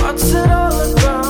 What's it all about?